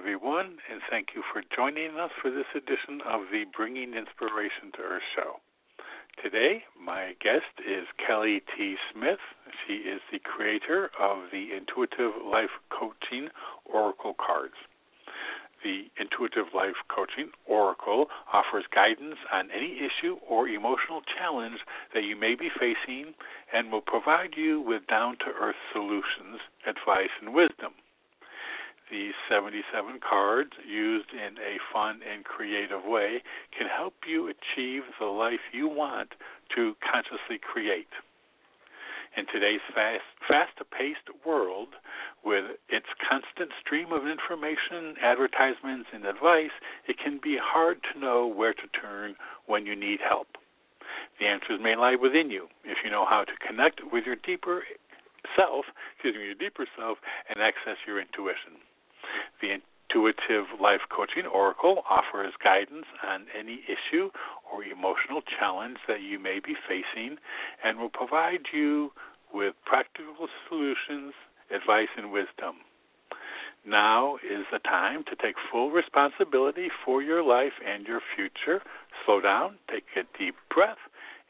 Everyone, and thank you for joining us for this edition of the Bringing Inspiration to Earth show. Today, my guest is Kelly T. Smith. She is the creator of the Intuitive Life Coaching Oracle cards. The Intuitive Life Coaching Oracle offers guidance on any issue or emotional challenge that you may be facing and will provide you with down to earth solutions, advice, and wisdom. These 77 cards, used in a fun and creative way, can help you achieve the life you want to consciously create. In today's fast, fast-paced world, with its constant stream of information, advertisements, and advice, it can be hard to know where to turn when you need help. The answers may lie within you if you know how to connect with your deeper self, excuse me, your deeper self, and access your intuition. The Intuitive Life Coaching Oracle offers guidance on any issue or emotional challenge that you may be facing and will provide you with practical solutions, advice, and wisdom. Now is the time to take full responsibility for your life and your future. Slow down, take a deep breath,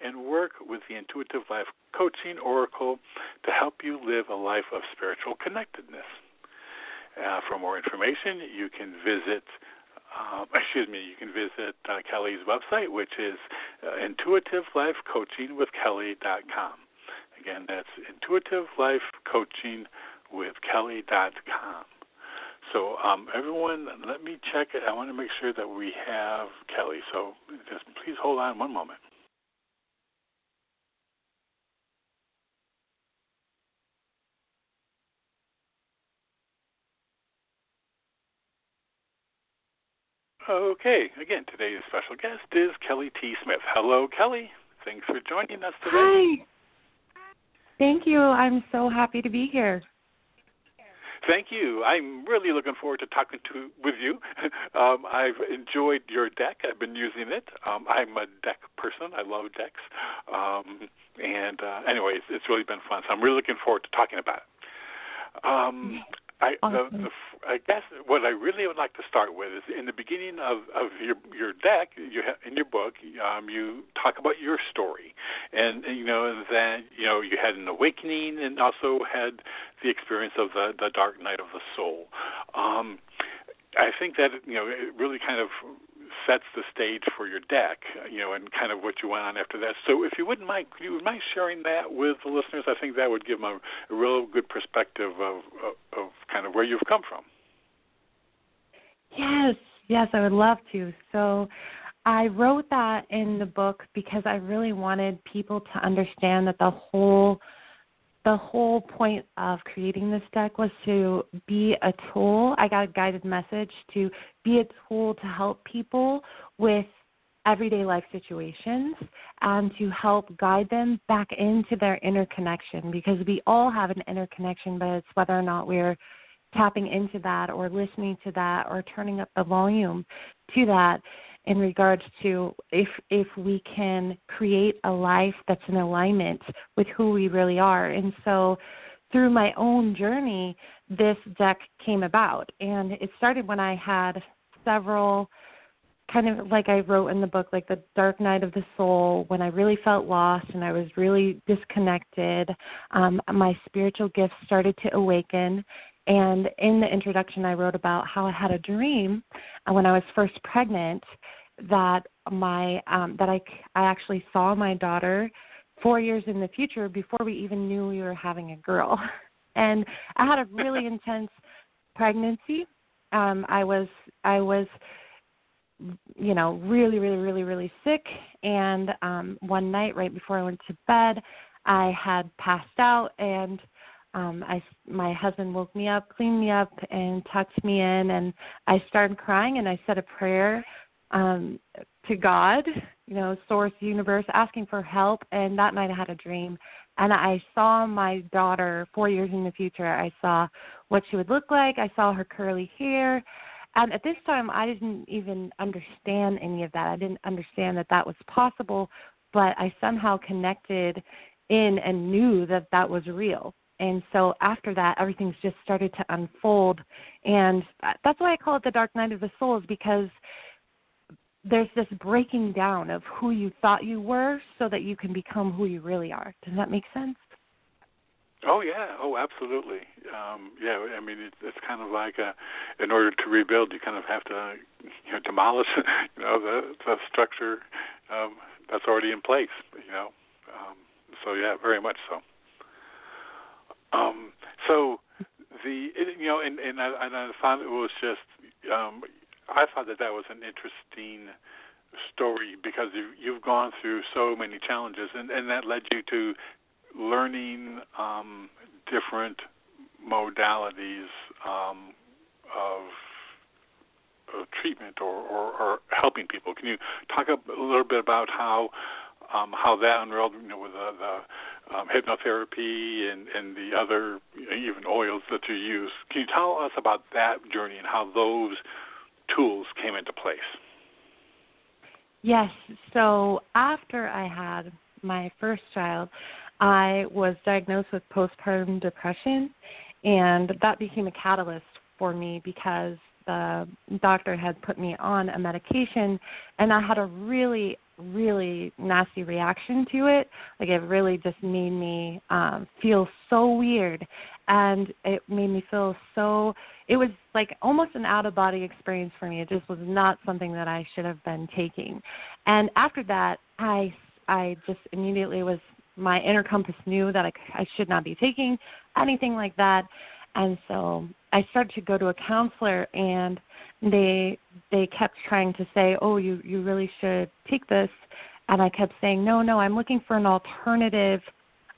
and work with the Intuitive Life Coaching Oracle to help you live a life of spiritual connectedness. Uh, for more information, you can visit. Uh, excuse me. You can visit uh, Kelly's website, which is uh, intuitivelifecoachingwithkelly.com. Again, that's intuitivelifecoachingwithkelly.com. So, um, everyone, let me check it. I want to make sure that we have Kelly. So, just please hold on one moment. Okay, again, today's special guest is Kelly T. Smith. Hello, Kelly. Thanks for joining us today. Hi. Thank you. I'm so happy to be here. Thank you. I'm really looking forward to talking to with you. Um, I've enjoyed your deck. I've been using it. Um, I'm a deck person. I love decks. Um, and uh, anyways, it's really been fun. So I'm really looking forward to talking about it. Um, I, awesome. the, the, I guess what I really would like to start with is in the beginning of, of your your deck, you ha, in your book, um, you talk about your story, and you know that you know you had an awakening and also had the experience of the the dark night of the soul. Um, I think that you know it really kind of sets the stage for your deck, you know, and kind of what you went on after that. So, if you wouldn't mind, you mind sharing that with the listeners? I think that would give them a, a real good perspective of, of, of kind of where you've come from. Yes, yes, I would love to. So, I wrote that in the book because I really wanted people to understand that the whole the whole point of creating this deck was to be a tool. I got a guided message to be a tool to help people with everyday life situations and to help guide them back into their inner connection because we all have an inner connection, but it's whether or not we're tapping into that or listening to that or turning up the volume to that in regards to if if we can create a life that's in alignment with who we really are. And so through my own journey, this deck came about. And it started when I had several kind of like I wrote in the book, like the dark night of the soul, when I really felt lost and I was really disconnected. Um, my spiritual gifts started to awaken. And in the introduction, I wrote about how I had a dream uh, when I was first pregnant that my um, that I I actually saw my daughter four years in the future before we even knew we were having a girl, and I had a really intense pregnancy. Um, I was I was you know really really really really sick, and um, one night right before I went to bed, I had passed out and um i my husband woke me up cleaned me up and tucked me in. And i started crying and i said a prayer um, to God, you know, source, universe, asking for help. And that night I had a dream. And I saw my daughter four years in the future. I saw what she would look like. I saw her curly hair. And at this time, I didn't even understand any of that. I didn't understand that that was possible, but I somehow connected in and knew that that was real. And so after that, everything's just started to unfold. And that's why I call it the dark night of the souls because there's this breaking down of who you thought you were so that you can become who you really are. Does that make sense? Oh yeah, oh absolutely. Um, yeah, I mean it, it's kind of like a, in order to rebuild, you kind of have to you know demolish you know the the structure um, that's already in place. You know, um, so yeah, very much so. Um, so the you know, and and I, and I thought it was just um, I thought that that was an interesting story because you've, gone through so many challenges, and and that led you to learning um, different modalities um, of, of treatment or, or, or helping people. Can you talk a, little bit about how um, how that unrolled, you know, with the, the um, hypnotherapy and, and the other even oils that you use? Can you tell us about that journey and how those tools came into place? Yes. So after I had my first child, I was diagnosed with postpartum depression, and that became a catalyst for me because the doctor had put me on a medication, and I had a really, really nasty reaction to it. Like it really just made me um, feel so weird, and it made me feel so. It was like almost an out of body experience for me. It just was not something that I should have been taking. And after that, I I just immediately was my inner compass knew that I, I should not be taking anything like that and so I started to go to a counselor and they they kept trying to say, "Oh, you you really should take this." And I kept saying, "No, no, I'm looking for an alternative.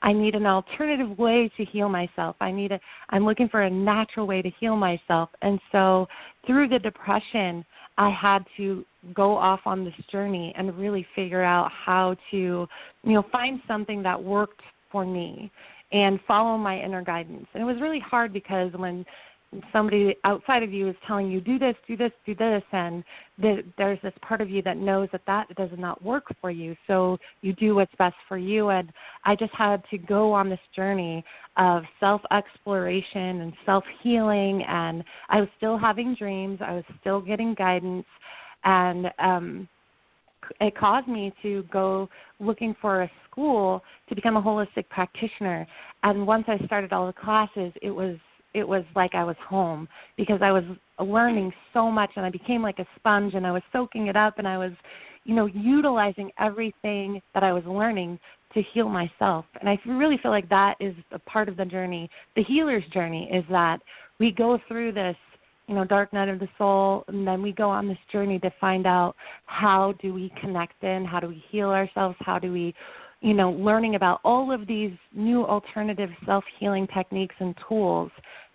I need an alternative way to heal myself. I need a I'm looking for a natural way to heal myself." And so through the depression, I had to go off on this journey and really figure out how to, you know, find something that worked for me and follow my inner guidance. And it was really hard because when somebody outside of you is telling you do this, do this, do this, and the, there's this part of you that knows that that does not work for you. So you do what's best for you. And I just had to go on this journey of self exploration and self healing. And I was still having dreams. I was still getting guidance, and um, it caused me to go looking for a school to become a holistic practitioner. And once I started all the classes, it was it was like I was home because I was learning so much and I became like a sponge and I was soaking it up and I was, you know, utilizing everything that I was learning to heal myself. And I really feel like that is a part of the journey. The healer's journey is that we go through this you know dark night of the soul and then we go on this journey to find out how do we connect in how do we heal ourselves how do we you know learning about all of these new alternative self healing techniques and tools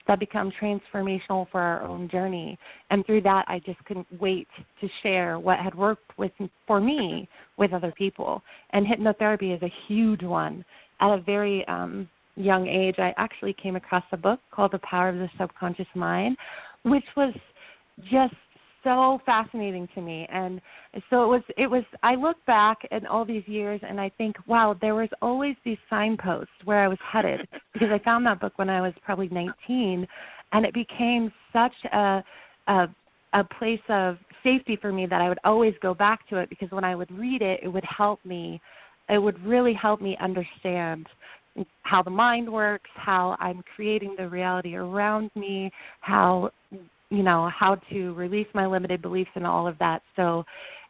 that become transformational for our own journey. And through that i just couldn't wait to share what had worked with for me with other people. And hypnotherapy is a huge one. At a very um young age i actually came across a book called the power of the subconscious mind which was just so fascinating to me. And so it was it was i look back at all these years and i think wow there was always these signposts where i was headed because i found that book when i was probably 19 and it became such a a a place of safety for me that i would always go back to it because when i would read it it would help me it would really help me understand how the mind works, how I'm creating the reality around me, how you know how to release my limited beliefs and all of that. So,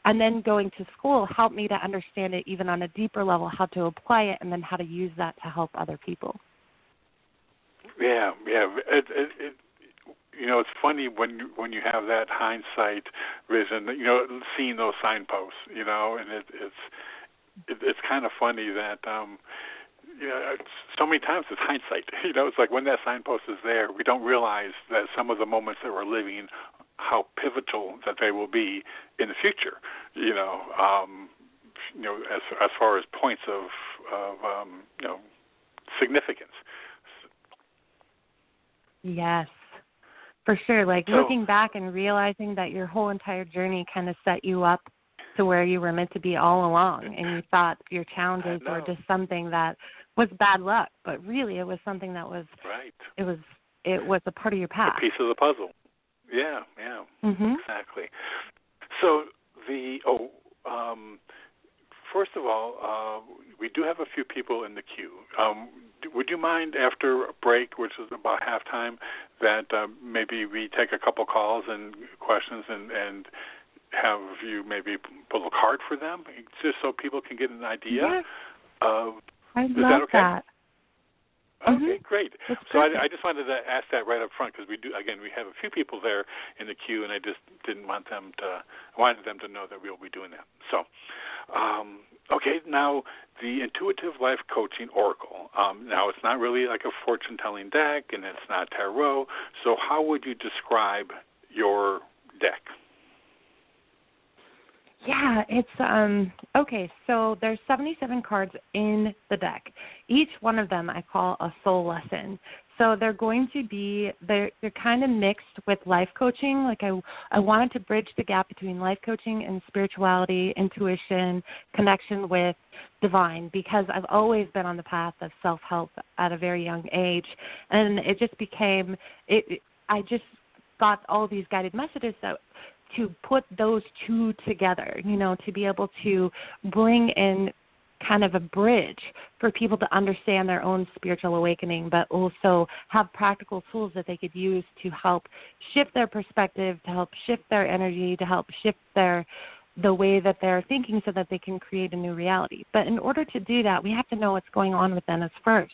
and then going to school helped me to understand it even on a deeper level, how to apply it, and then how to use that to help other people. Yeah, yeah. It, it, it, you know, it's funny when when you have that hindsight vision. You know, seeing those signposts. You know, and it, it's it, it's kind of funny that. um you know, so many times it's hindsight. You know, it's like when that signpost is there, we don't realize that some of the moments that we're living how pivotal that they will be in the future. You know, um, you know, as as far as points of of um, you know significance. Yes, for sure. Like so, looking back and realizing that your whole entire journey kind of set you up to where you were meant to be all along, and you thought your challenges were just something that was bad luck, but really it was something that was right. It was it was a part of your path. A piece of the puzzle. Yeah, yeah, mm-hmm. exactly. So the oh, um, first of all, uh, we do have a few people in the queue. Um, would you mind after a break, which is about halftime, that uh, maybe we take a couple calls and questions and and have you maybe pull a card for them, just so people can get an idea yeah. of. I is love that okay? that. Okay, mm-hmm. great. That's so I, I, just wanted to ask that right up front because we do again we have a few people there in the queue and I just didn't want them to I wanted them to know that we'll be doing that. So, um, okay, now the intuitive life coaching oracle. Um, now it's not really like a fortune telling deck and it's not tarot. So how would you describe your deck? Yeah, it's um okay, so there's 77 cards in the deck. Each one of them I call a soul lesson. So they're going to be they're they're kind of mixed with life coaching. Like I I wanted to bridge the gap between life coaching and spirituality, intuition, connection with divine because I've always been on the path of self-help at a very young age and it just became it I just got all these guided messages that to put those two together, you know, to be able to bring in kind of a bridge for people to understand their own spiritual awakening, but also have practical tools that they could use to help shift their perspective, to help shift their energy, to help shift their the way that they're thinking so that they can create a new reality. But in order to do that, we have to know what's going on within us first.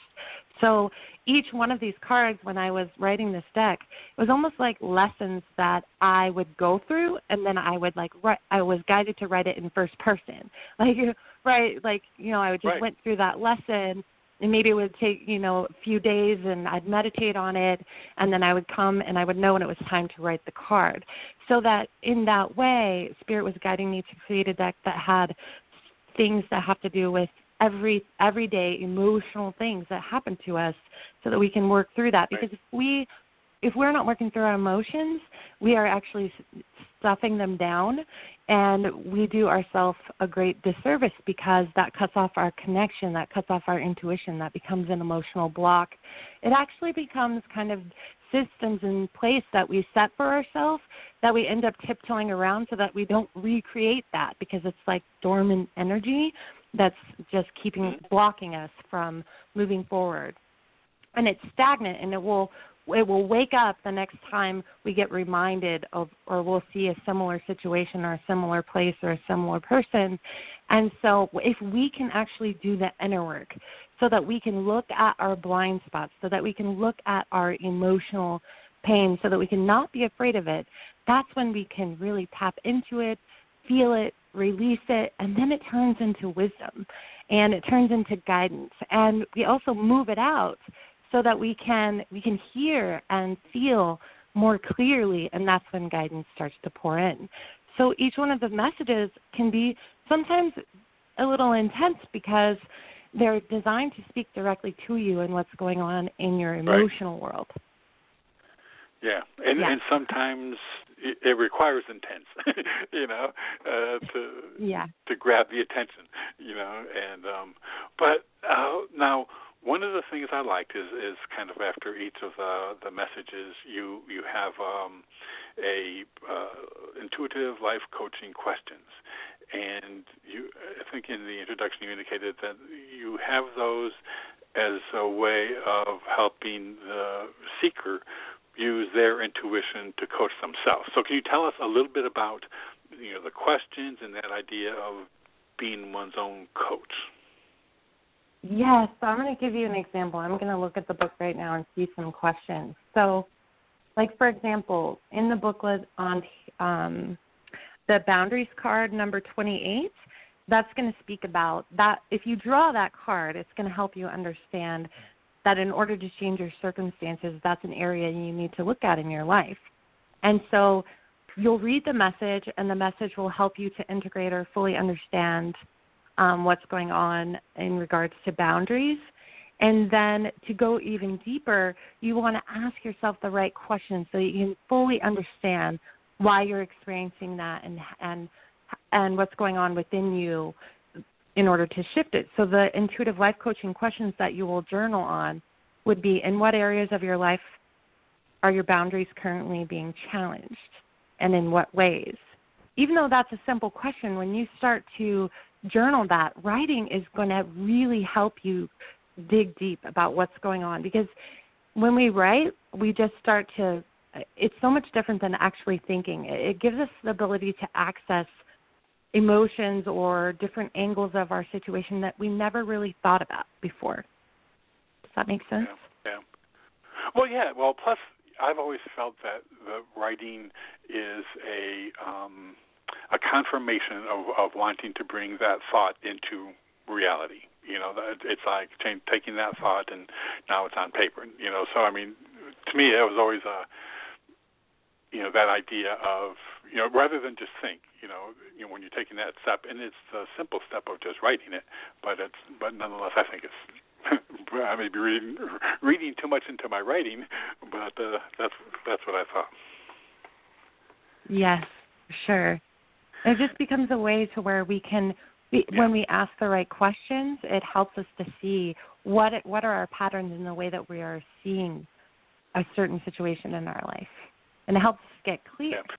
So each one of these cards, when I was writing this deck, it was almost like lessons that I would go through, and then I would like write. I was guided to write it in first person, like right, like you know, I would just right. went through that lesson, and maybe it would take you know a few days, and I'd meditate on it, and then I would come and I would know when it was time to write the card, so that in that way, Spirit was guiding me to create a deck that had things that have to do with every everyday emotional things that happen to us so that we can work through that. Because right. if we if we're not working through our emotions we are actually stuffing them down and we do ourselves a great disservice because that cuts off our connection that cuts off our intuition that becomes an emotional block. It actually becomes kind of systems in place that we set for ourselves that we end up tiptoeing around so that we don't recreate that because it's like dormant energy that's just keeping mm-hmm. blocking us from moving forward and it's stagnant and it will it will wake up the next time we get reminded of or we'll see a similar situation or a similar place or a similar person and so if we can actually do the inner work so that we can look at our blind spots so that we can look at our emotional pain so that we can not be afraid of it that's when we can really tap into it feel it release it, and then it turns into wisdom and it turns into guidance. And we also move it out so that we can we can hear and feel more clearly and that's when guidance starts to pour in. So each one of the messages can be sometimes a little intense because they're designed to speak directly to you and what's going on in your emotional right. world. Yeah, and yeah. and sometimes it, it requires intense, you know, uh, to yeah. to grab the attention, you know, and um, but uh, now one of the things I liked is is kind of after each of the the messages you you have um, a uh, intuitive life coaching questions, and you I think in the introduction you indicated that you have those as a way of helping the seeker use their intuition to coach themselves. So, can you tell us a little bit about you know the questions and that idea of being one's own coach? Yes, so I'm going to give you an example. I'm going to look at the book right now and see some questions. So, like for example, in the booklet on um, the boundaries card number 28, that's going to speak about that. If you draw that card, it's going to help you understand that in order to change your circumstances, that's an area you need to look at in your life. And so you'll read the message, and the message will help you to integrate or fully understand um, what's going on in regards to boundaries. And then to go even deeper, you want to ask yourself the right questions so you can fully understand why you're experiencing that and and and what's going on within you in order to shift it. So the intuitive life coaching questions that you will journal on would be in what areas of your life are your boundaries currently being challenged and in what ways? Even though that's a simple question, when you start to journal that, writing is going to really help you dig deep about what's going on because when we write, we just start to it's so much different than actually thinking. It gives us the ability to access emotions or different angles of our situation that we never really thought about before. Does that make sense? Yeah. yeah. Well, yeah. Well, plus I've always felt that the writing is a um, a confirmation of, of wanting to bring that thought into reality. You know, it's like taking that thought and now it's on paper. You know, so I mean, to me, it was always a you know that idea of you know rather than just think you know you know when you're taking that step and it's a simple step of just writing it but it's but nonetheless I think it's I may be reading reading too much into my writing but uh, that's that's what I thought. Yes sure. It just becomes a way to where we can we, yeah. when we ask the right questions it helps us to see what it, what are our patterns in the way that we are seeing a certain situation in our life and it helps get clear. Yeah.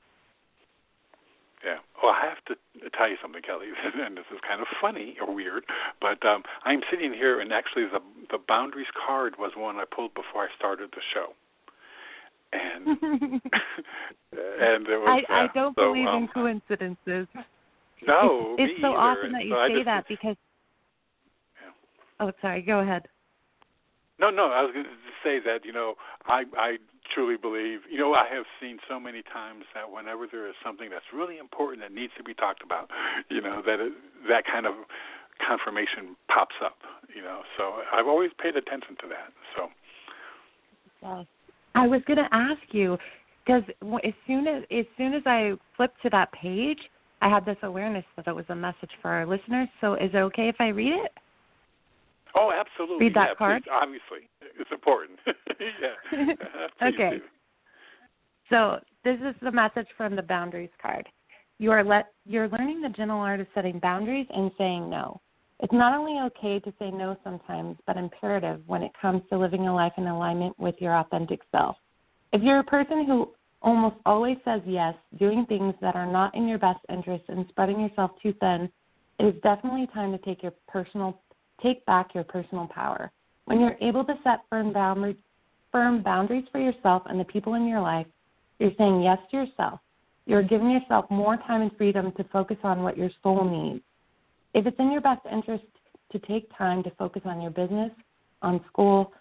Yeah. Well, I have to tell you something, Kelly, and this is kind of funny or weird, but um, I'm sitting here, and actually, the the boundaries card was one I pulled before I started the show, and and there was. I, I don't so, believe um, in coincidences. No, it's, it's so either. often that you so say just, that because. Yeah. Oh, sorry. Go ahead. No, no. I was going to say that you know I I truly believe, you know, I have seen so many times that whenever there is something that's really important that needs to be talked about, you know, that it, that kind of confirmation pops up, you know. So I've always paid attention to that. So. I was going to ask you because as soon as as soon as I flipped to that page, I had this awareness that it was a message for our listeners. So is it okay if I read it? Oh, absolutely. Read that yeah, card. Please, obviously, it's important. yeah. Uh, okay. Do. So this is the message from the boundaries card. You are let you're learning the gentle art of setting boundaries and saying no. It's not only okay to say no sometimes, but imperative when it comes to living a life in alignment with your authentic self. If you're a person who almost always says yes, doing things that are not in your best interest and spreading yourself too thin, it is definitely time to take your personal take back your personal power. When you're able to set firm, firm boundaries for yourself and the people in your life, you're saying yes to yourself. You're giving yourself more time and freedom to focus on what your soul needs. If it's in your best interest to take time to focus on your business, on school,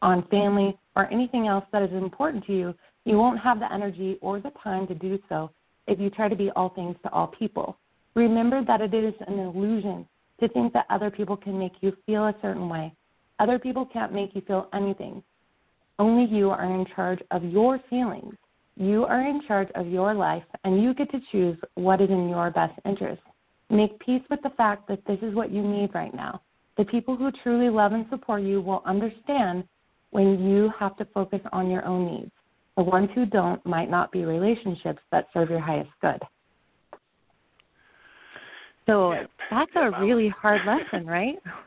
on family, or anything else that is important to you, you won't have the energy or the time to do so if you try to be all things to all people. Remember that it is an illusion to think that other people can make you feel a certain way. Other people can't make you feel anything. Only you are in charge of your feelings. You are in charge of your life, and you get to choose what is in your best interest. Make peace with the fact that this is what you need right now. The people who truly love and support you will understand when you have to focus on your own needs. The ones who don't might not be relationships that serve your highest good. So yeah. that's a really hard lesson, right?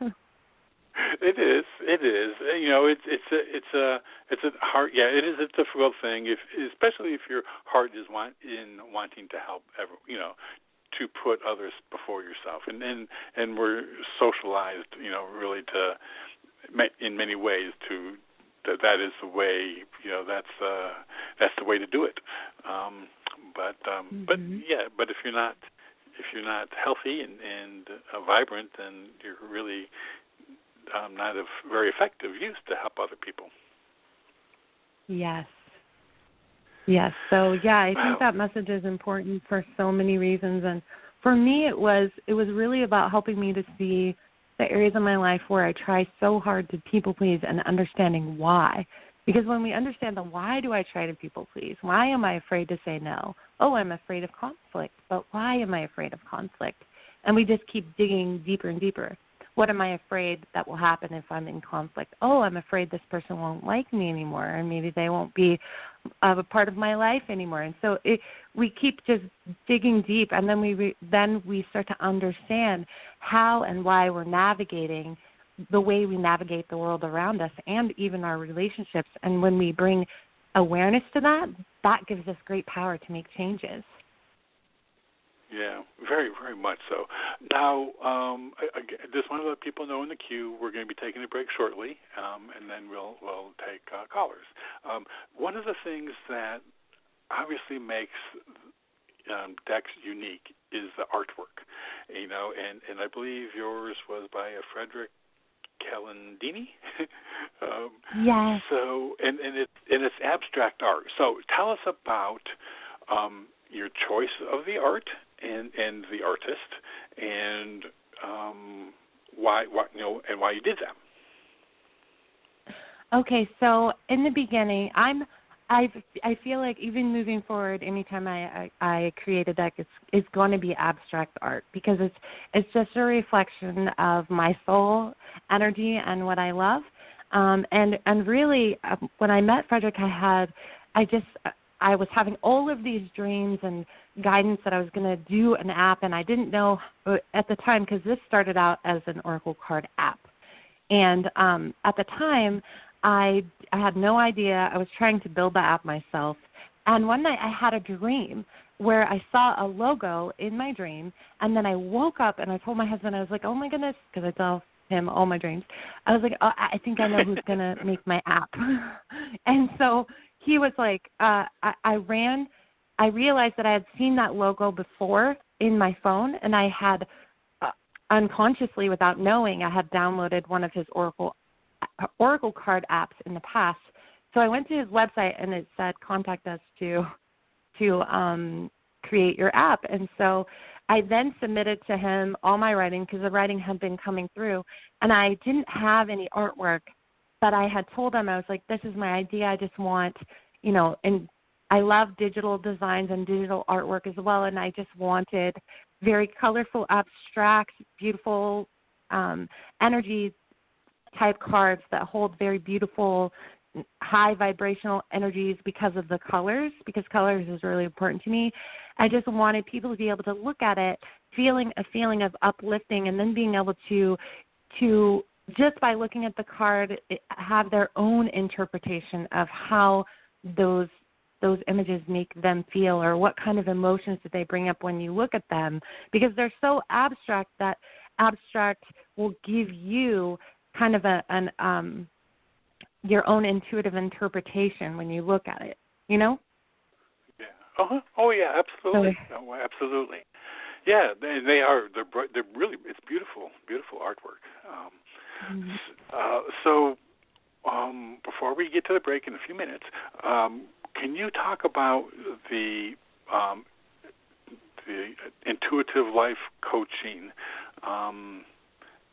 it is. It is. You know, it's it's a it's a it's a hard. Yeah, it is a difficult thing. If especially if your heart is want in wanting to help. Ever, you know, to put others before yourself, and and and we're socialized. You know, really to in many ways to that that is the way. You know, that's uh that's the way to do it. Um, but um, mm-hmm. but yeah, but if you're not if you're not healthy and, and uh, vibrant, then you're really um, not of very effective use to help other people. Yes. Yes. So yeah, I think that message is important for so many reasons and for me it was it was really about helping me to see the areas of my life where I try so hard to people please and understanding why. Because when we understand the why do I try to people please? Why am I afraid to say no? Oh, I'm afraid of conflict. But why am I afraid of conflict? And we just keep digging deeper and deeper. What am I afraid that will happen if I'm in conflict? Oh, I'm afraid this person won't like me anymore, and maybe they won't be a part of my life anymore. And so it, we keep just digging deep, and then we re, then we start to understand how and why we're navigating the way we navigate the world around us and even our relationships. And when we bring awareness to that, that gives us great power to make changes. Yeah, very, very much so. Now, um, I, I just want to let people know in the queue we're going to be taking a break shortly, um, and then we'll we'll take uh, callers. Um, one of the things that obviously makes um, decks unique is the artwork, you know, and and I believe yours was by a Frederick Calendini. um, yes. So, and and it and it's abstract art. So, tell us about um, your choice of the art and and the artist, and um, why why you know and why you did that. Okay, so in the beginning, I'm I I feel like even moving forward, anytime I I, I create a deck, it's it's going to be abstract art because it's it's just a reflection of my soul energy and what I love. Um, and and really, uh, when I met Frederick, I had I just I was having all of these dreams and guidance that I was going to do an app, and I didn't know uh, at the time because this started out as an Oracle card app. And um, at the time, I I had no idea. I was trying to build the app myself, and one night I had a dream where I saw a logo in my dream, and then I woke up and I told my husband I was like, "Oh my goodness," because I tell him all my dreams. I was like, oh, "I think I know who's gonna make my app," and so he was like, uh, I, I ran. I realized that I had seen that logo before in my phone, and I had uh, unconsciously, without knowing, I had downloaded one of his Oracle Oracle card apps in the past. So I went to his website and it said contact us to to um, create your app. And so I then submitted to him all my writing because the writing had been coming through, and I didn't have any artwork. But I had told him I was like, "This is my idea. I just want, you know, and I love digital designs and digital artwork as well, and I just wanted very colorful, abstract, beautiful um, energy type cards that hold very beautiful high vibrational energies because of the colors because colors is really important to me. I just wanted people to be able to look at it feeling a feeling of uplifting and then being able to to just by looking at the card have their own interpretation of how those those images make them feel or what kind of emotions do they bring up when you look at them. Because they're so abstract that abstract will give you kind of a, an um, your own intuitive interpretation when you look at it. You know? Yeah. Uh-huh. Oh yeah, absolutely. So, oh, absolutely. Yeah, they, they are. They're they're really. It's beautiful, beautiful artwork. Um, mm-hmm. uh, so, um, before we get to the break in a few minutes, um, can you talk about the um, the intuitive life coaching? Um,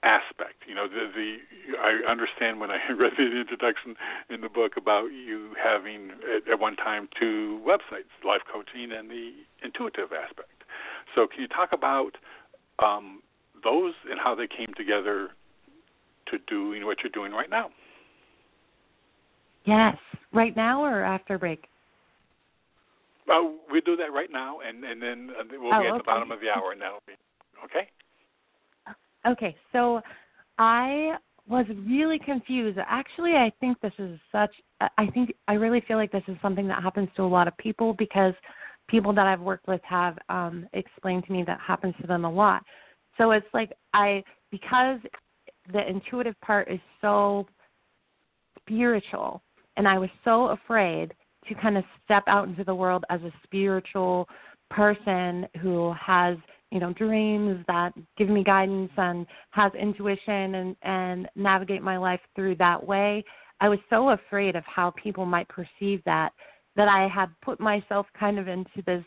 aspect. You know, the, the I understand when I read the introduction in the book about you having at, at one time two websites, life coaching and the intuitive aspect. So, can you talk about um, those and how they came together to doing what you're doing right now? Yes, right now or after break. Uh, we do that right now, and and then uh, we'll oh, be at okay. the bottom of the hour, and that'll be okay. Okay, so I was really confused. Actually, I think this is such. I think I really feel like this is something that happens to a lot of people because people that I've worked with have um, explained to me that happens to them a lot. So it's like I because the intuitive part is so spiritual, and I was so afraid to kind of step out into the world as a spiritual person who has you know dreams that give me guidance and has intuition and and navigate my life through that way i was so afraid of how people might perceive that that i had put myself kind of into this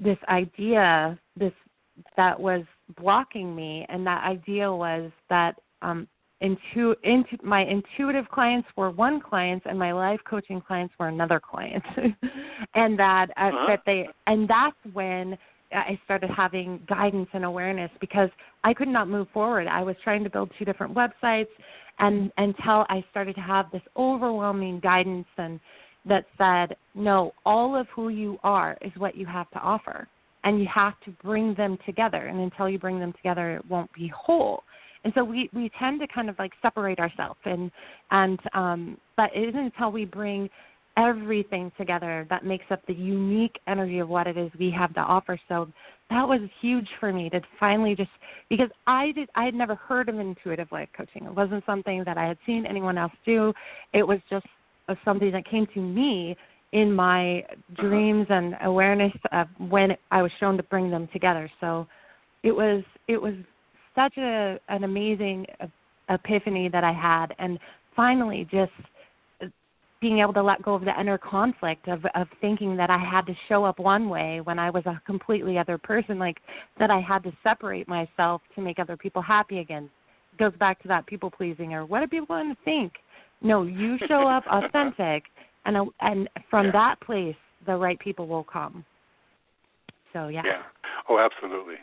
this idea this that was blocking me and that idea was that um intu, intu my intuitive clients were one client and my life coaching clients were another client and that uh, uh-huh. that they and that's when I started having guidance and awareness because I could not move forward. I was trying to build two different websites and until I started to have this overwhelming guidance and that said, no, all of who you are is what you have to offer. And you have to bring them together. And until you bring them together, it won't be whole. And so we, we tend to kind of like separate ourselves and and um but it isn't until we bring everything together that makes up the unique energy of what it is we have to offer. So that was huge for me to finally just because I did I had never heard of intuitive life coaching. It wasn't something that I had seen anyone else do. It was just something that came to me in my uh-huh. dreams and awareness of when I was shown to bring them together. So it was it was such a an amazing epiphany that I had, and finally just being able to let go of the inner conflict of of thinking that I had to show up one way when I was a completely other person, like that I had to separate myself to make other people happy again. It goes back to that people pleasing or what are people going to think? No, you show up authentic, and and from yeah. that place, the right people will come. So yeah. Yeah. Oh, absolutely.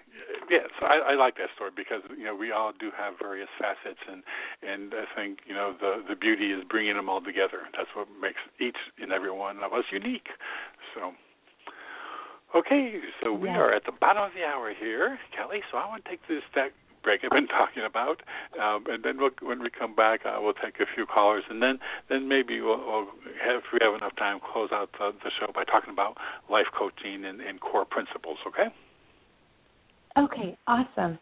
Yes, I, I like that story because you know we all do have various facets, and and I think you know the the beauty is bringing them all together. That's what makes each and every one of us unique. So. Okay, so we are at the bottom of the hour here, Kelly. So I want to take this that break I've been talking about, um, and then we'll, when we come back, uh, we'll take a few callers, and then then maybe we'll, we'll have, if we have enough time, close out the, the show by talking about life coaching and, and core principles. Okay. Okay. Awesome.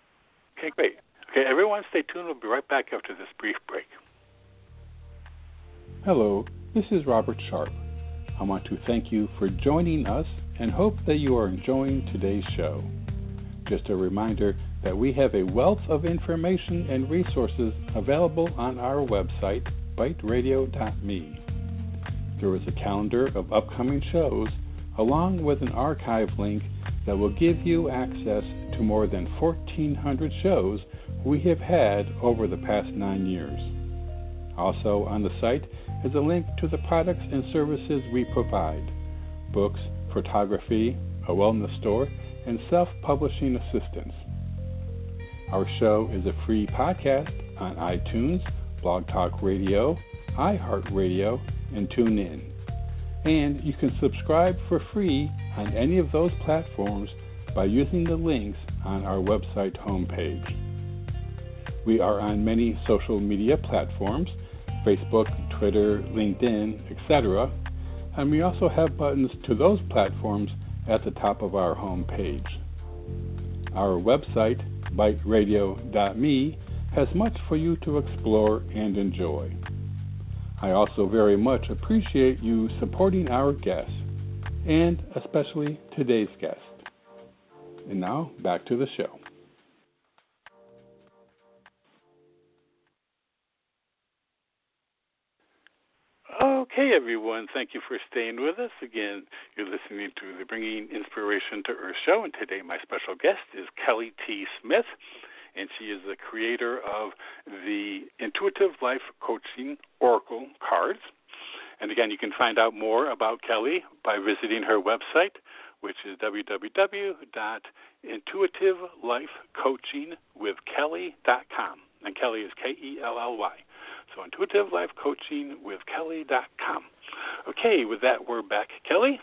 Okay. Great. Okay, everyone, stay tuned. We'll be right back after this brief break. Hello, this is Robert Sharpe. I want to thank you for joining us and hope that you are enjoying today's show. Just a reminder that we have a wealth of information and resources available on our website, biteradio.me. There is a calendar of upcoming shows along with an archive link that will give you access to more than 1,400 shows we have had over the past nine years. Also on the site is a link to the products and services we provide books, photography, a wellness store, and self publishing assistance. Our show is a free podcast on iTunes, Blog Talk Radio, iHeartRadio, and TuneIn. And you can subscribe for free on any of those platforms by using the links on our website homepage. We are on many social media platforms Facebook, Twitter, LinkedIn, etc. And we also have buttons to those platforms at the top of our homepage. Our website biteradio.me has much for you to explore and enjoy. I also very much appreciate you supporting our guests, and especially today's guest. And now, back to the show. Okay, everyone. Thank you for staying with us. Again, you're listening to the Bringing Inspiration to Earth show, and today my special guest is Kelly T. Smith, and she is the creator of the Intuitive Life Coaching Oracle cards. And again, you can find out more about Kelly by visiting her website, which is www.intuitivelifecoachingwithkelly.com. And Kelly is K E L L Y. So Intuitive Life Coaching with Kelly.com. Okay, with that, we're back. Kelly?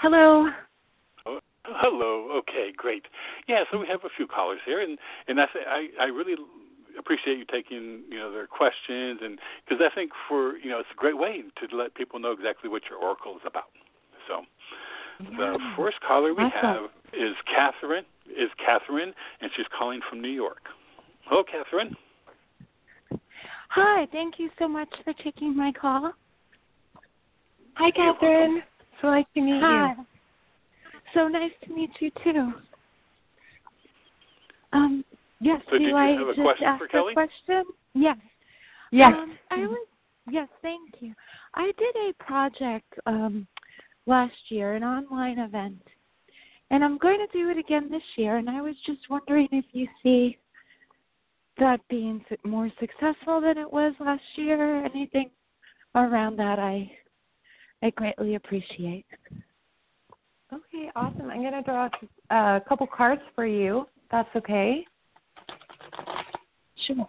Hello. Oh, hello. Okay, great. Yeah, so we have a few callers here, and and I I, I really appreciate you taking you know their questions, and because I think for you know it's a great way to let people know exactly what your oracle is about. So yeah. the first caller we awesome. have is Catherine. Is Catherine, and she's calling from New York. Hello, Catherine. Hi, thank you so much for taking my call. Hi, Catherine. So nice to meet Hi. you. So nice to meet you too. Um, yes, so do I just ask a question? Yes. Yes. Um, I was yes, thank you. I did a project um last year, an online event. And I'm going to do it again this year and I was just wondering if you see that being more successful than it was last year. Anything around that, I I greatly appreciate. Okay, awesome. I'm going to draw a couple cards for you. That's okay. Sure.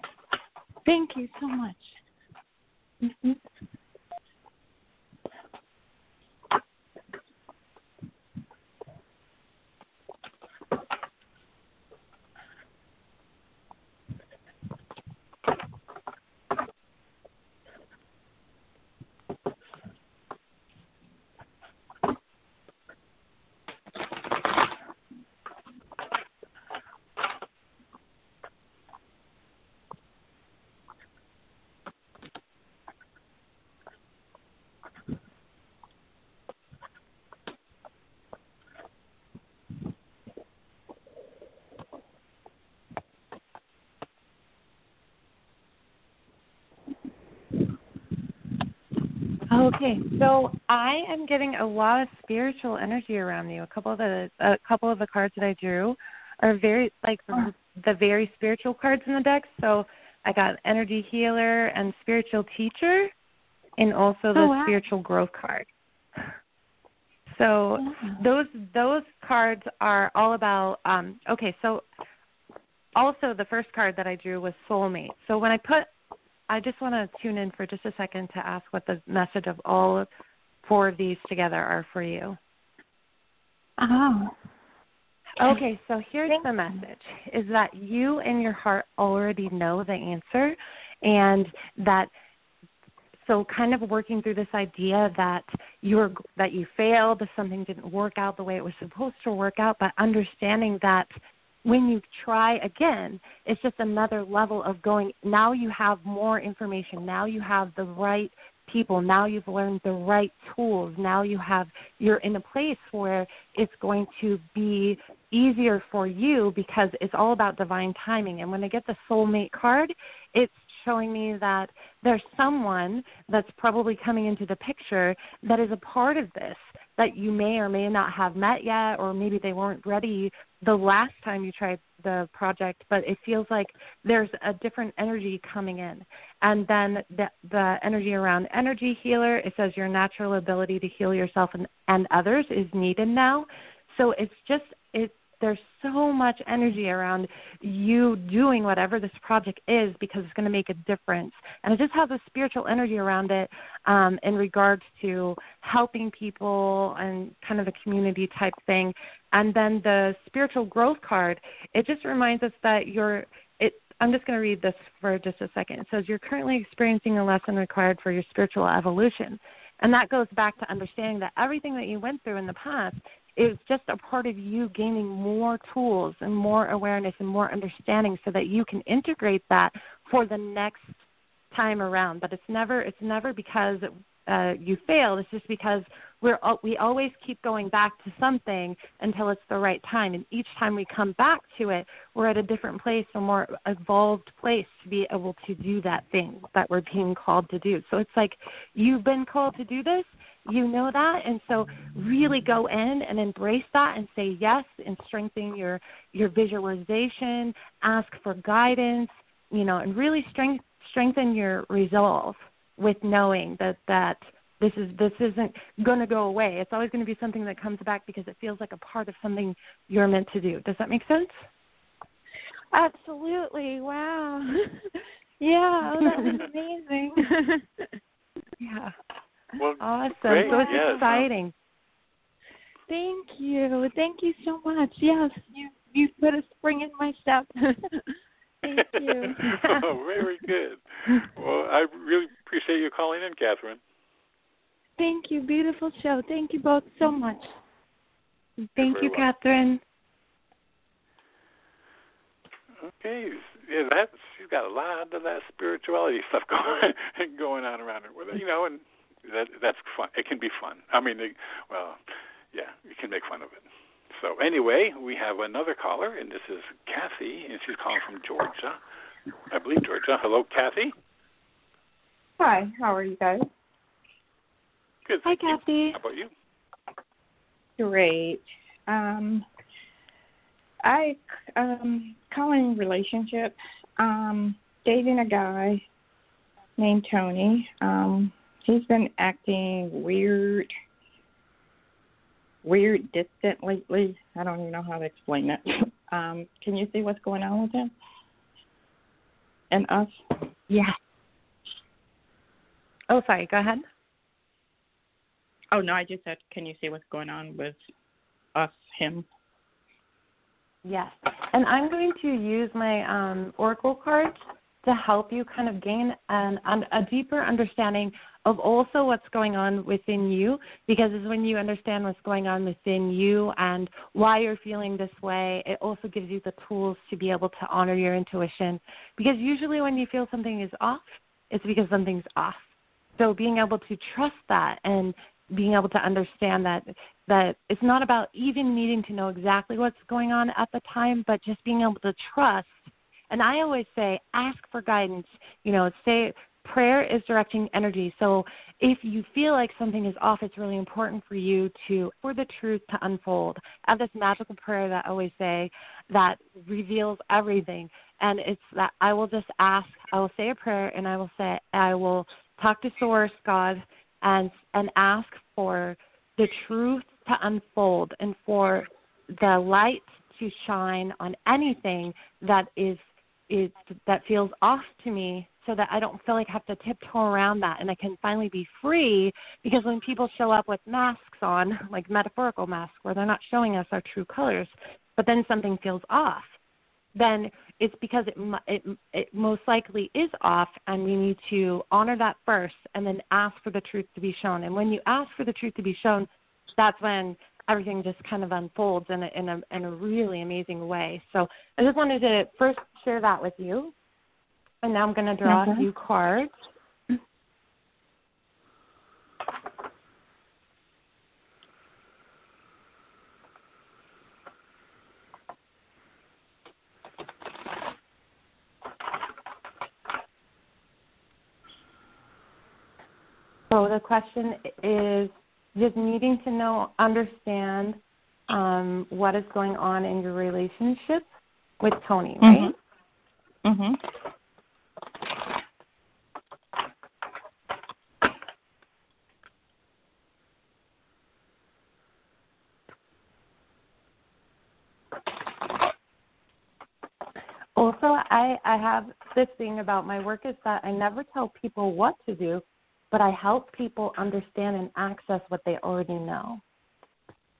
Thank you so much. Mm-hmm. Okay, so I am getting a lot of spiritual energy around you. A couple of the a couple of the cards that I drew are very like the, the very spiritual cards in the deck. So I got energy healer and spiritual teacher, and also the oh, wow. spiritual growth card. So those those cards are all about. Um, okay, so also the first card that I drew was soulmate. So when I put I just want to tune in for just a second to ask what the message of all four of these together are for you. Oh. Okay, so here's the message is that you in your heart already know the answer and that so kind of working through this idea that you're that you failed, something didn't work out the way it was supposed to work out, but understanding that when you try again, it's just another level of going. Now you have more information. Now you have the right people. Now you've learned the right tools. Now you have you're in a place where it's going to be easier for you because it's all about divine timing. And when I get the soulmate card, it's showing me that there's someone that's probably coming into the picture that is a part of this that you may or may not have met yet, or maybe they weren't ready the last time you tried the project, but it feels like there's a different energy coming in. And then the, the energy around energy healer, it says your natural ability to heal yourself and, and others is needed now. So it's just, it's there's so much energy around you doing whatever this project is because it's going to make a difference. And it just has a spiritual energy around it um, in regards to helping people and kind of a community type thing. And then the spiritual growth card, it just reminds us that you're. I'm just going to read this for just a second. It says, You're currently experiencing a lesson required for your spiritual evolution. And that goes back to understanding that everything that you went through in the past is just a part of you gaining more tools and more awareness and more understanding so that you can integrate that for the next time around. But it's never it's never because uh, you failed. It's just because we're we always keep going back to something until it's the right time. And each time we come back to it we're at a different place a more evolved place to be able to do that thing that we're being called to do. So it's like you've been called to do this you know that. And so really go in and embrace that and say yes and strengthen your your visualization ask for guidance you know and really strength, strengthen your resolve with knowing that that this is this isn't going to go away. It's always going to be something that comes back because it feels like a part of something you're meant to do. Does that make sense? Absolutely. Wow. Yeah. Oh, that was amazing. Yeah well, awesome. Great. So it's yes. exciting. Thank you. Thank you so much. Yes, you you put a spring in my step. Thank you. oh, very good. Well, I really appreciate you calling in, Catherine. Thank you. Beautiful show. Thank you both so much. Thank you, well. Catherine. Okay, yeah, that's she's got a lot of that spirituality stuff going going on around her. You know, and that that's fun. It can be fun. I mean, it, well, yeah, you can make fun of it. So anyway, we have another caller, and this is Kathy, and she's calling from Georgia. I believe Georgia. Hello, Kathy. Hi. How are you guys? Good. Hi, thank. Kathy. How about you? Great. Um, I um calling relationship. Um, dating a guy named Tony. Um, he's been acting weird, weird, distant lately. I don't even know how to explain it. um, can you see what's going on with him and us? Yeah. Oh, sorry. Go ahead. Oh no, I just said, can you see what's going on with us, him? Yes. And I'm going to use my um, Oracle cards to help you kind of gain an, an, a deeper understanding of also what's going on within you because it's when you understand what's going on within you and why you're feeling this way it also gives you the tools to be able to honor your intuition because usually when you feel something is off it's because something's off so being able to trust that and being able to understand that that it's not about even needing to know exactly what's going on at the time, but just being able to trust. And I always say, ask for guidance. You know, say prayer is directing energy. So if you feel like something is off, it's really important for you to for the truth to unfold. I have this magical prayer that I always say that reveals everything. And it's that I will just ask, I will say a prayer and I will say I will talk to source, God, and and ask for the truth to unfold and for the light to shine on anything that is is that feels off to me so that I don't feel like I have to tiptoe around that and I can finally be free. Because when people show up with masks on, like metaphorical masks where they're not showing us our true colors, but then something feels off, then it's because it, it it most likely is off and we need to honor that first and then ask for the truth to be shown. And when you ask for the truth to be shown that's when everything just kind of unfolds in a in a in a really amazing way. So i just wanted to first share that with you and now i'm going to draw a few cards So the question is just needing to know, understand um, what is going on in your relationship with Tony, right? Mhm. Mhm. Also, I, have this thing about my work is that I never tell people what to do but I help people understand and access what they already know.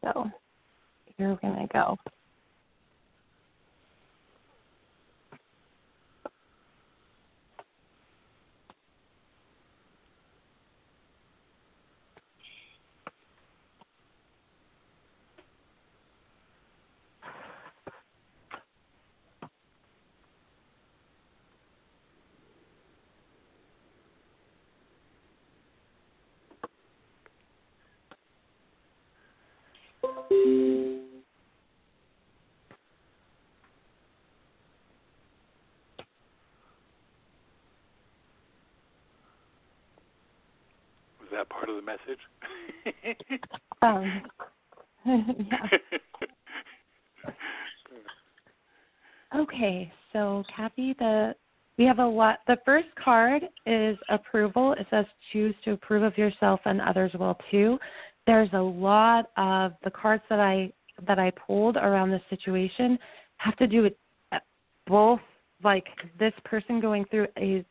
So you're going to go. Was that part of the message? um, yeah. Okay, so Kathy, the we have a lot. The first card is approval. It says choose to approve of yourself, and others will too. There's a lot of the cards that I that I pulled around this situation have to do with both like this person going through a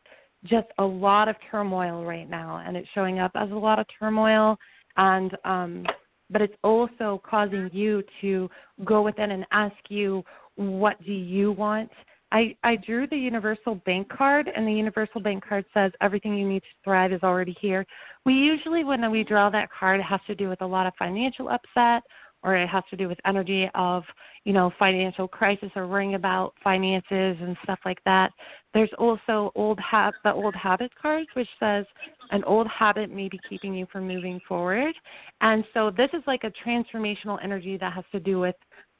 just a lot of turmoil right now and it's showing up as a lot of turmoil and um but it's also causing you to go within and ask you what do you want? I, I drew the universal bank card and the universal bank card says everything you need to thrive is already here. We usually when we draw that card it has to do with a lot of financial upset or it has to do with energy of you know financial crisis or worrying about finances and stuff like that. There's also old hab the old habit cards which says an old habit may be keeping you from moving forward. And so this is like a transformational energy that has to do with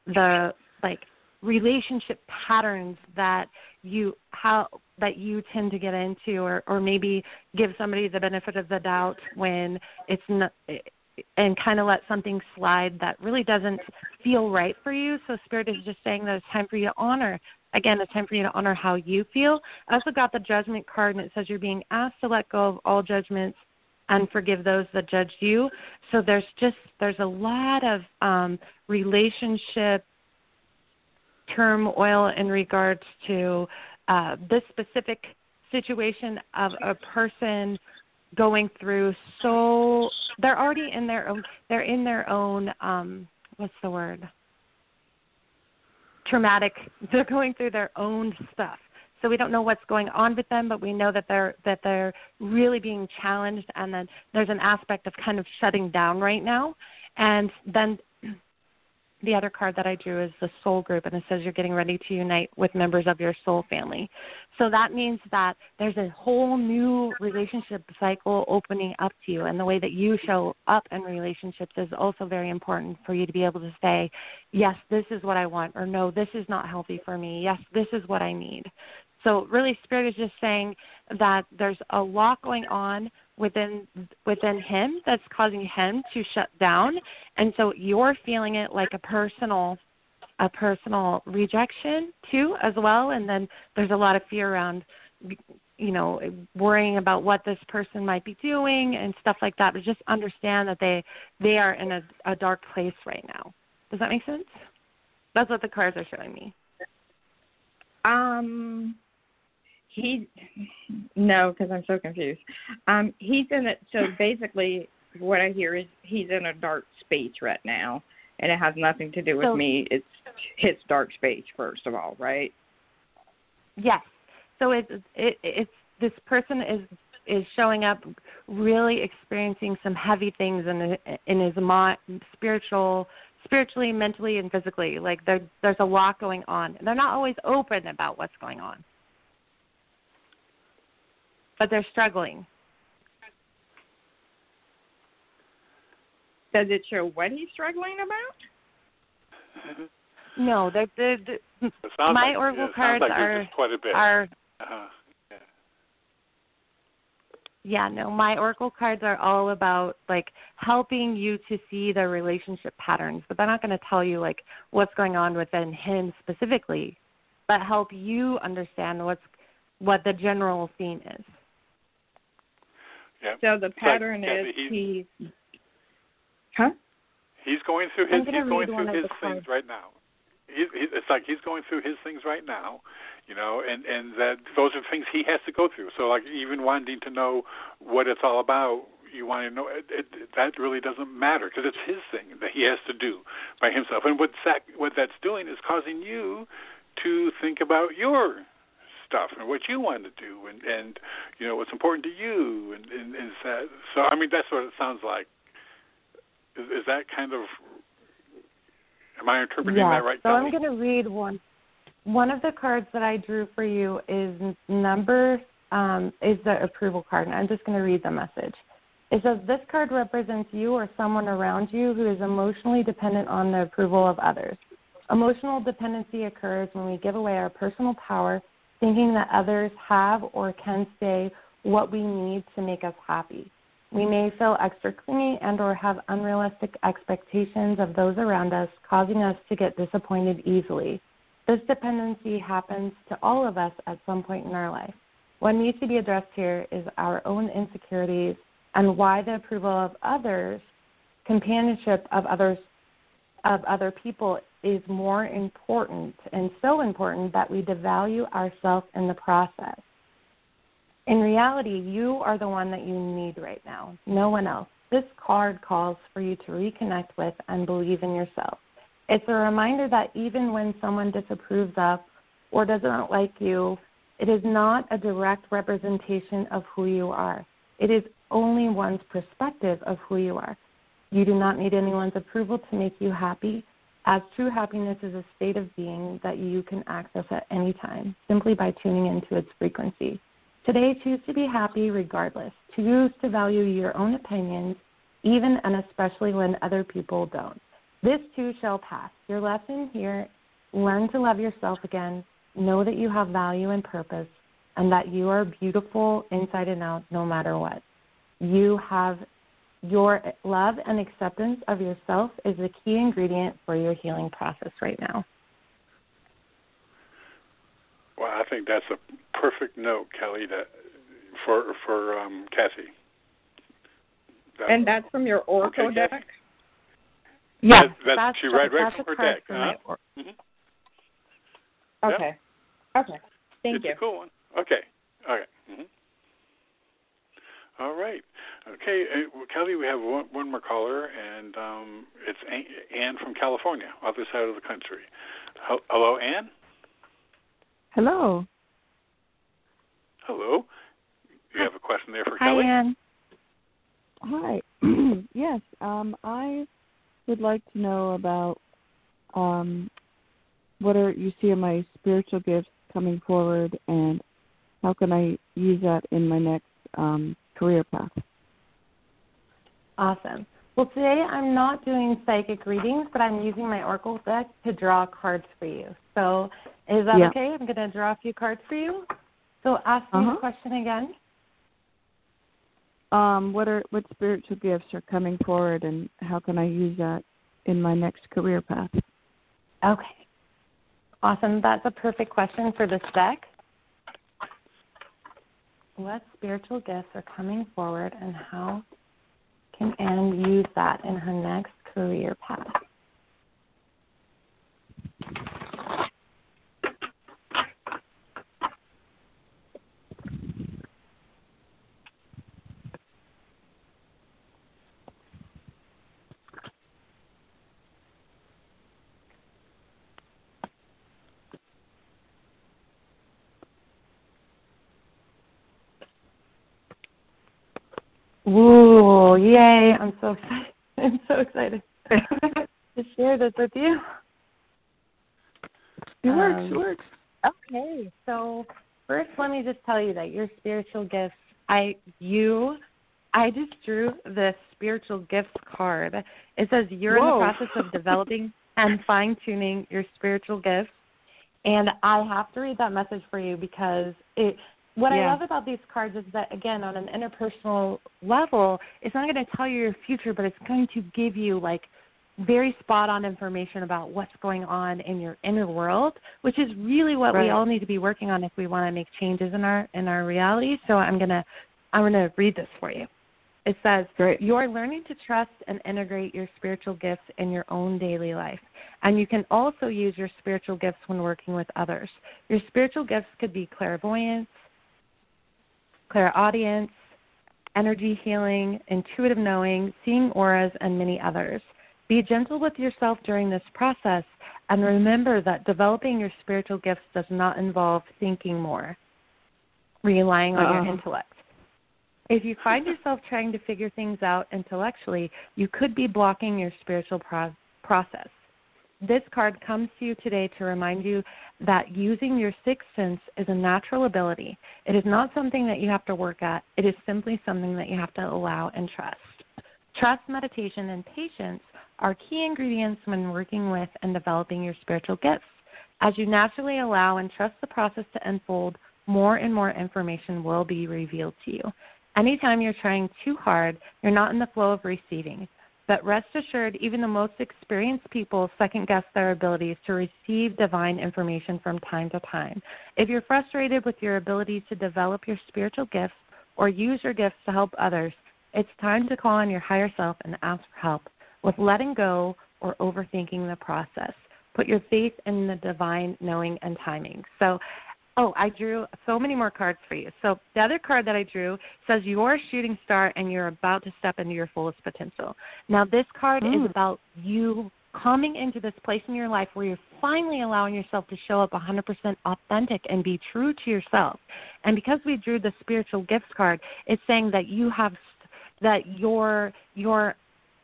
the like relationship patterns that you how that you tend to get into or or maybe give somebody the benefit of the doubt when it's not and kind of let something slide that really doesn't feel right for you. So spirit is just saying that it's time for you to honor. Again, it's time for you to honor how you feel. I also got the judgment card and it says you're being asked to let go of all judgments and forgive those that judge you. So there's just there's a lot of um relationship turmoil in regards to uh this specific situation of a person going through so they're already in their own they're in their own um what's the word? Traumatic. They're going through their own stuff. So we don't know what's going on with them but we know that they're that they're really being challenged. And then there's an aspect of kind of shutting down right now. And then the other card that I drew is the soul group, and it says you're getting ready to unite with members of your soul family. So that means that there's a whole new relationship cycle opening up to you, and the way that you show up in relationships is also very important for you to be able to say, yes, this is what I want, or no, this is not healthy for me. Yes, this is what I need. So really, Spirit is just saying that there's a lot going on within within him that's causing him to shut down. And so you're feeling it like a personal a personal rejection too as well. And then there's a lot of fear around you know worrying about what this person might be doing and stuff like that. But just understand that they they are in a, a dark place right now. Does that make sense? That's what the cards are showing me. Um he no because i'm so confused um he's in it so basically what i hear is he's in a dark space right now and it has nothing to do with So- me it's his dark space first of all right Yes. So it's it, it's this person is is showing up really experiencing some heavy things in in his mind, spiritual, spiritually, mentally, and physically. Like there there's a lot going on. and They're not always open about what's going on, but they're struggling. does it show what he's struggling about No, they're, they're, they're It sounds My like, oracle it sounds cards like are- just quite a bit. are uh-huh. yeah. Yeah, no, my oracle cards are all about like helping you to see the relationship patterns, but they're not going to tell you like what's going on within him specifically, but help you understand what's what the general theme is. Yeah. so the like, pattern Kathy, is he's- he's huh He's going through his he's going through his things cards. right now. He's, he, it's like he's going through his things right now, you know, and and that those are things he has to go through. So like even wanting to know what it's all about, you want to know it, it, that really doesn't matter because it's his thing that he has to do by himself. And what that what that's doing is causing you to think about your stuff and what you want to do and and you know what's important to you and and is that so I mean that's what it sounds like. Is, is that kind of am I interpreting that right? so Kelly? I'm going to read one. One of the cards that I drew for you is number um, is the approval card, and I'm just going to read the message. It says this card represents you or someone around you who is emotionally dependent on the approval of others. Emotional dependency occurs when we give away our personal power, thinking that others have or can say what we need to make us happy. We may feel extra clingy and or have unrealistic expectations of those around us, causing us to get disappointed easily. This dependency happens to all of us at some point in our life. What needs to be addressed here is our own insecurities and why the approval of others, companionship of others of other people is more important and so important that we devalue ourselves in the process. In reality, you are the one that you need right now, no one else. This card calls for you to reconnect with and believe in yourself. It's a reminder that even when someone disapproves of or does not like you, it is not a direct representation of who you are. It is only one's perspective of who you are. You do not need anyone's approval to make you happy, as true happiness is a state of being that you can access at any time simply by tuning into its frequency. Today, choose to be happy regardless. Choose to value your own opinions, even and especially when other people don't. This too shall pass. Your lesson here learn to love yourself again, know that you have value and purpose, and that you are beautiful inside and out no matter what. You have your love and acceptance of yourself is the key ingredient for your healing process right now. Well, I think that's a perfect note, Kelly, that for for um, Kathy. That, and that's from your Oracle okay, deck. Yes, yeah, that, that's, that's she read right from her deck. Huh? Or- mm-hmm. Okay. Yep. Okay. Thank it's you. a cool one. Okay. All right. mm-hmm. All right. Okay, uh, well, Kelly, we have one, one more caller, and um, it's Anne from California, other side of the country. Hello, Anne. Hello. Hello. You have a question there for Hi, Kelly? Anne. Hi. yes, um, I would like to know about um, what are you see in my spiritual gifts coming forward, and how can I use that in my next um, career path? Awesome. Well, today I'm not doing psychic readings, but I'm using my Oracle deck to draw cards for you. So, is that yeah. okay? I'm going to draw a few cards for you. So, ask me uh-huh. the question again. Um, what are what spiritual gifts are coming forward, and how can I use that in my next career path? Okay. Awesome. That's a perfect question for this deck. What spiritual gifts are coming forward, and how can Anne use that in her next career path? Ooh, yay. I'm so excited. I'm so excited to share this with you. It works, Um, it works. Okay, so first let me just tell you that your spiritual gifts, I you I just drew the spiritual gifts card. It says you're Whoa. in the process of developing and fine tuning your spiritual gifts. And I have to read that message for you because it what I love about these cards is that again on an interpersonal level, it's not going to tell you your future, but it's going to give you like very spot on information about what's going on in your inner world, which is really what Right. we all need to be working on if we want to make changes in our in our reality. So I'm gonna I'm gonna read this for you. It says Great. you're learning to trust and integrate your spiritual gifts in your own daily life. And you can also use your spiritual gifts when working with others. Your spiritual gifts could be clairvoyance, clairaudience, energy healing, intuitive knowing, seeing auras, and many others. Be gentle with yourself during this process and remember that developing your spiritual gifts does not involve thinking more, relying on your oh. intellect. If you find yourself trying to figure things out intellectually, you could be blocking your spiritual pro- process. This card comes to you today to remind you that using your sixth sense is a natural ability. It is not something that you have to work at, it is simply something that you have to allow and trust. Trust, meditation, and patience are key ingredients when working with and developing your spiritual gifts. As you naturally allow and trust the process to unfold, more and more information will be revealed to you. Anytime you're trying too hard, you're not in the flow of receiving. But rest assured, even the most experienced people second guess their abilities to receive divine information from time to time. If you're frustrated with your ability to develop your spiritual gifts or use your gifts to help others, it's time to call on your higher self and ask for help with letting go or overthinking the process. Put your faith in the divine knowing and timing. So, oh, I drew so many more cards for you. So, the other card that I drew says you're a shooting star and you're about to step into your fullest potential. Now, this card Mm. is about you coming into this place in your life where you're finally allowing yourself to show up 100% authentic and be true to yourself. And because we drew the spiritual gifts card, it's saying that you have that you're you're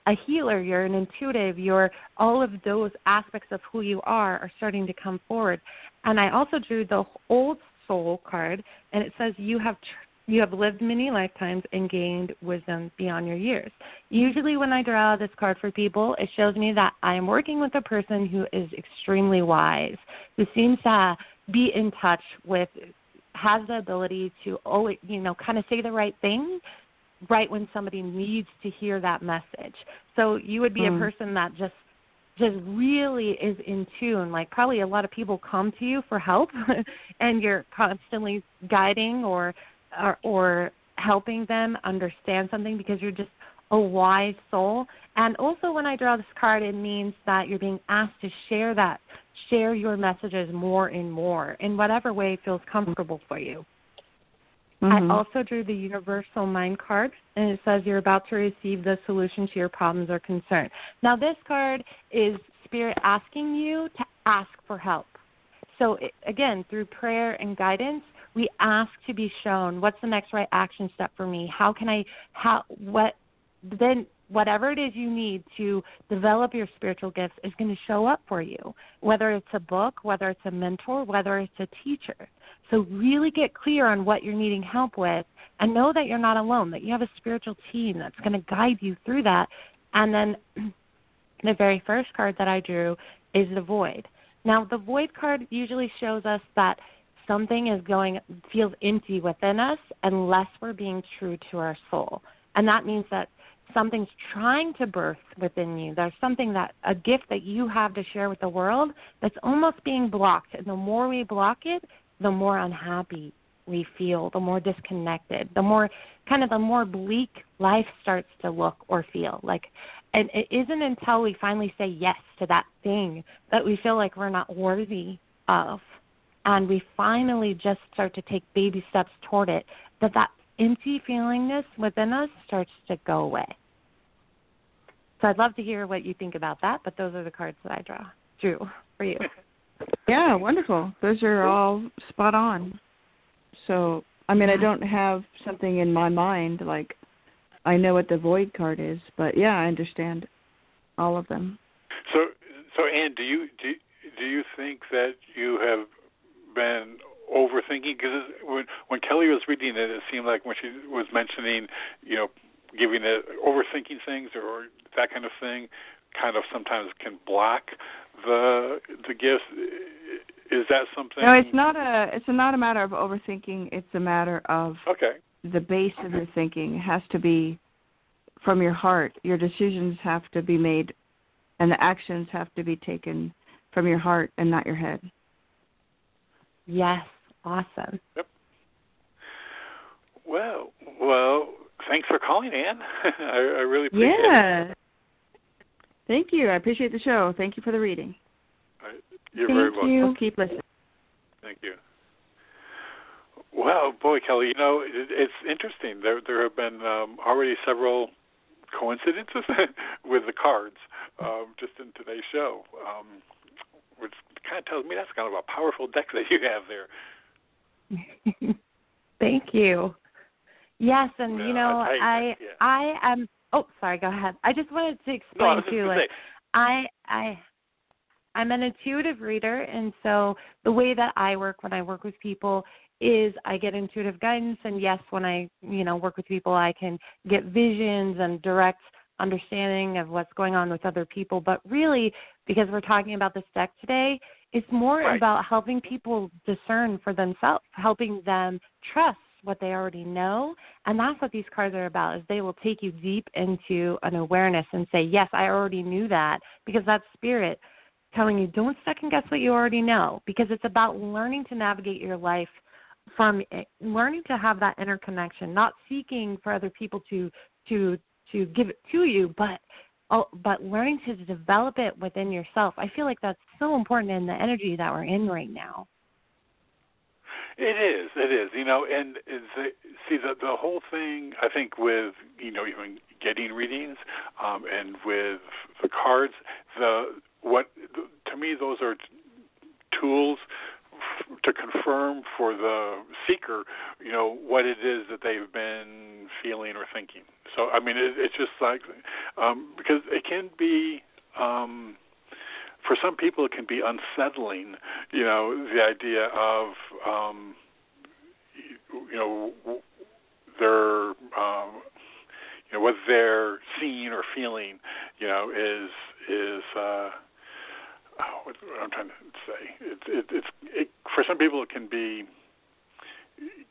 a healer, you're an intuitive, you're all of those aspects of who you are are starting to come forward. And I also drew the old soul card, and it says you have tr- you have lived many lifetimes and gained wisdom beyond your years. Usually, when I draw this card for people, it shows me that I am working with a person who is extremely wise, who seems to be in touch with, has the ability to always, you know, kind of say the right thing right when somebody needs to hear that message. So you would be Mm. a person that just just really is in tune. Like probably a lot of people come to you for help and you're constantly guiding or or, or helping them understand something because you're just a wise soul. And also when I draw this card it means that you're being asked to share that share your messages more and more in whatever way feels comfortable for you. Mhm. I also drew the Universal Mind card, and it says you're about to receive the solution to your problems or concern. Now, this card is Spirit asking you to ask for help. So, it, again, through prayer and guidance, we ask to be shown what's the next right action step for me. How can I? How what? Then whatever it is you need to develop your spiritual gifts is going to show up for you. Whether it's a book, whether it's a mentor, whether it's a teacher. So really get clear on what you're needing help with and know that you're not alone, that you have a spiritual team that's going to guide you through that. And then the very first card that I drew is the void. Now, the void card usually shows us that something is going feels empty within us unless we're being true to our soul. And that means that something's trying to birth within you. There's something that a gift that you have to share with the world that's almost being blocked. And the more we block it, the more unhappy we feel, the more disconnected, the more kind of the more bleak life starts to look or feel. Like and it isn't until we finally say yes to that thing that we feel like we're not worthy of and we finally just start to take baby steps toward it that that empty feelingness within us starts to go away. So I'd love to hear what you think about that, but those are the cards that I draw drew for you. Yeah, wonderful. Those are all spot on. So, I mean, I don't have something in my mind like I know what the void card is, but yeah, I understand all of them. So, so Anne, do you do do you think that you have been overthinking? Because when when Kelly was reading it, it seemed like when she was mentioning, you know, giving it overthinking things or that kind of thing, kind of sometimes can block the the gifts. Is that something? No, it's not a it's not a matter of overthinking. It's a matter of Okay. the base of your thinking it has to be from your heart. Your decisions have to be made and the actions have to be taken from your heart and not your head. Yes, awesome. Yep. Well, well, thanks for calling, Anne. I, I really appreciate it. Yeah. Thank you. I appreciate the show. Thank you for the reading. You're Thank very welcome. you. We'll keep listening. Thank you. Well, boy, Kelly, you know it, it's interesting. There there have been um, already several coincidences with the cards um, just in today's show, um, which kind of tells me that's kind of a powerful deck that you have there. Thank you. Yes, and Yeah, you know, I I yeah. I am oh, sorry, go ahead. I just wanted to explain too gonna like say, I I I'm an intuitive reader and so the way that I work when I work with people is I get intuitive guidance and yes when I, you know, work with people I can get visions and direct understanding of what's going on with other people, but really because we're talking about this deck today, it's more Right. about helping people discern for themselves, helping them trust what they already know and that's what these cards are about is they will take you deep into an awareness and say yes i already knew that because that's spirit telling you don't second guess what you already know because it's about learning to navigate your life from learning to have that interconnection not seeking for other people to to to give it to you but oh, but learning to develop it within yourself i feel like that's so important in the energy that we're in right now It is. It is. You know, and the, see the the whole thing. I think with you know even getting readings um, and with the cards, the what to me those are tools to confirm for the seeker, you know, what it is that they've been feeling or thinking. So I mean, it, it's just like um, because it can be. Um, for some people it can be unsettling you know the idea of um you know their um you know what they're seeing or feeling you know is is uh oh, what, I'm trying to say it, it it's it, for some people it can be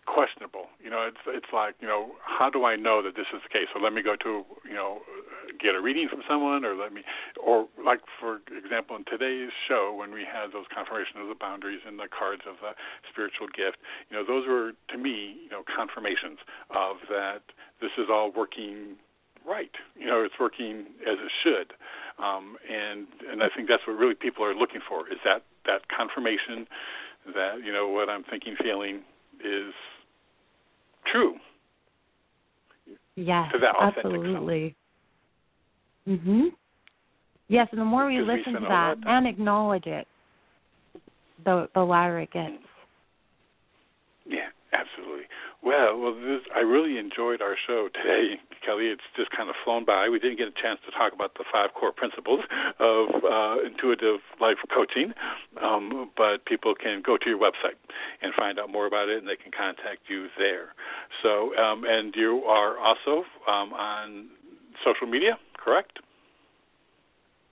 questionable. You know, it's it's like you know, how do I know that this is the case? So let me go to you know, get a reading from someone, or let me, or like for example, in today's show when we had those confirmations of the boundaries and the cards of the spiritual gift, you know, those were to me, you know, confirmations of that this is all working right. You know, it's working as it should, um, and and I think that's what really people are looking for is that that confirmation that you know what I'm thinking, feeling is true. Yes, to that absolutely. Mhm. Yes, and the more we listen we to that and acknowledge it, the the louder it gets. Yeah, absolutely. Well, well, this, I really enjoyed our show today, Kelly. It's just kind of flown by. We didn't get a chance to talk about the five core principles of uh, intuitive life coaching, um, but people can go to your website and find out more about it, and they can contact you there. So, um, and you are also um, on social media, correct?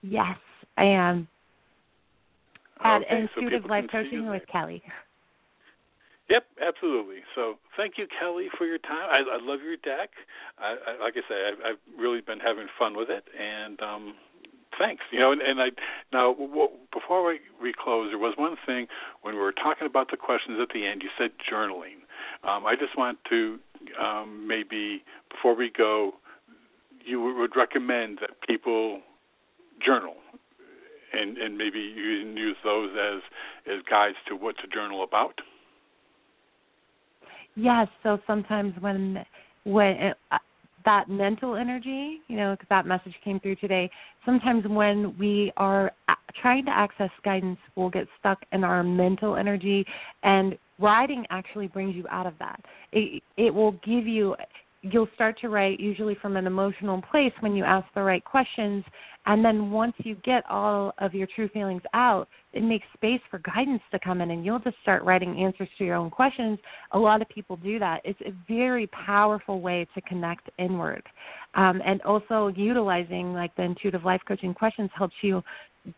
Yes, I am. At okay, Intuitive so Life Coaching with Kelly. Yep, absolutely. So thank you, Kelly, for your time. I, I love your deck. I, I, like I say, I've, I've really been having fun with it, and um, thanks. You know, and, and I now w- before we, we close, there was one thing when we were talking about the questions at the end. You said journaling. Um, I just want to um, maybe before we go, you would recommend that people journal and and maybe you can use those as as guides to what to journal about. Yes. So sometimes when when it, uh, that mental energy, you know, because that message came through today. Sometimes when we are trying to access guidance, we'll get stuck in our mental energy, and writing actually brings you out of that. It it will give you. You'll start to write usually from an emotional place when you ask the right questions, and then once you get all of your true feelings out, it makes space for guidance to come in and you'll just start writing answers to your own questions. A lot of people do that. It's a very powerful way to connect inward. Um, and also utilizing like the intuitive life coaching questions helps you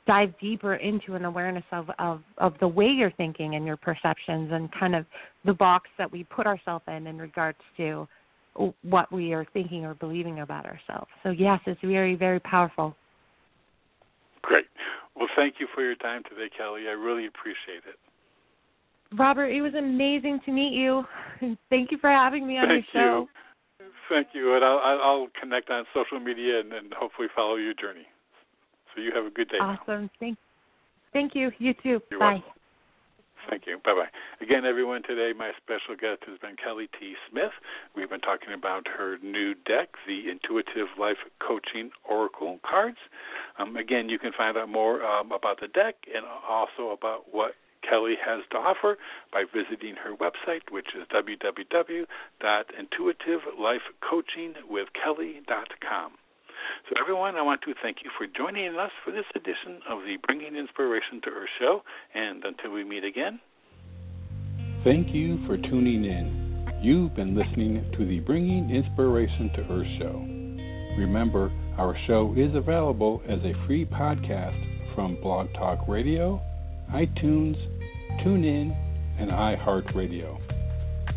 dive deeper into an awareness of, of, of the way you're thinking and your perceptions and kind of the box that we put ourselves in in regards to what we are thinking or believing about ourselves. So yes, it's very, very powerful. Great. Well, thank you for your time today, Kelly. I really appreciate it. Robert, it was amazing to meet you. Thank you for having me on thank your show. You. Thank you. And I'll, I'll connect on social media and, and hopefully follow your journey. So you have a good day. Awesome. Now. Thank, thank you. You too. You're Bye. Welcome. Thank you. Bye bye. Again, everyone, today my special guest has been Kelly T. Smith. We've been talking about her new deck, the Intuitive Life Coaching Oracle cards. Um, again, you can find out more um, about the deck and also about what Kelly has to offer by visiting her website, which is www.intuitivelifecoachingwithkelly.com. So, everyone, I want to thank you for joining us for this edition of the Bringing Inspiration to Earth show. And until we meet again, thank you for tuning in. You've been listening to the Bringing Inspiration to Earth show. Remember, our show is available as a free podcast from Blog Talk Radio, iTunes, TuneIn, and iHeartRadio.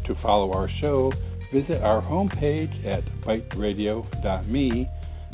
To follow our show, visit our homepage at biteradio.me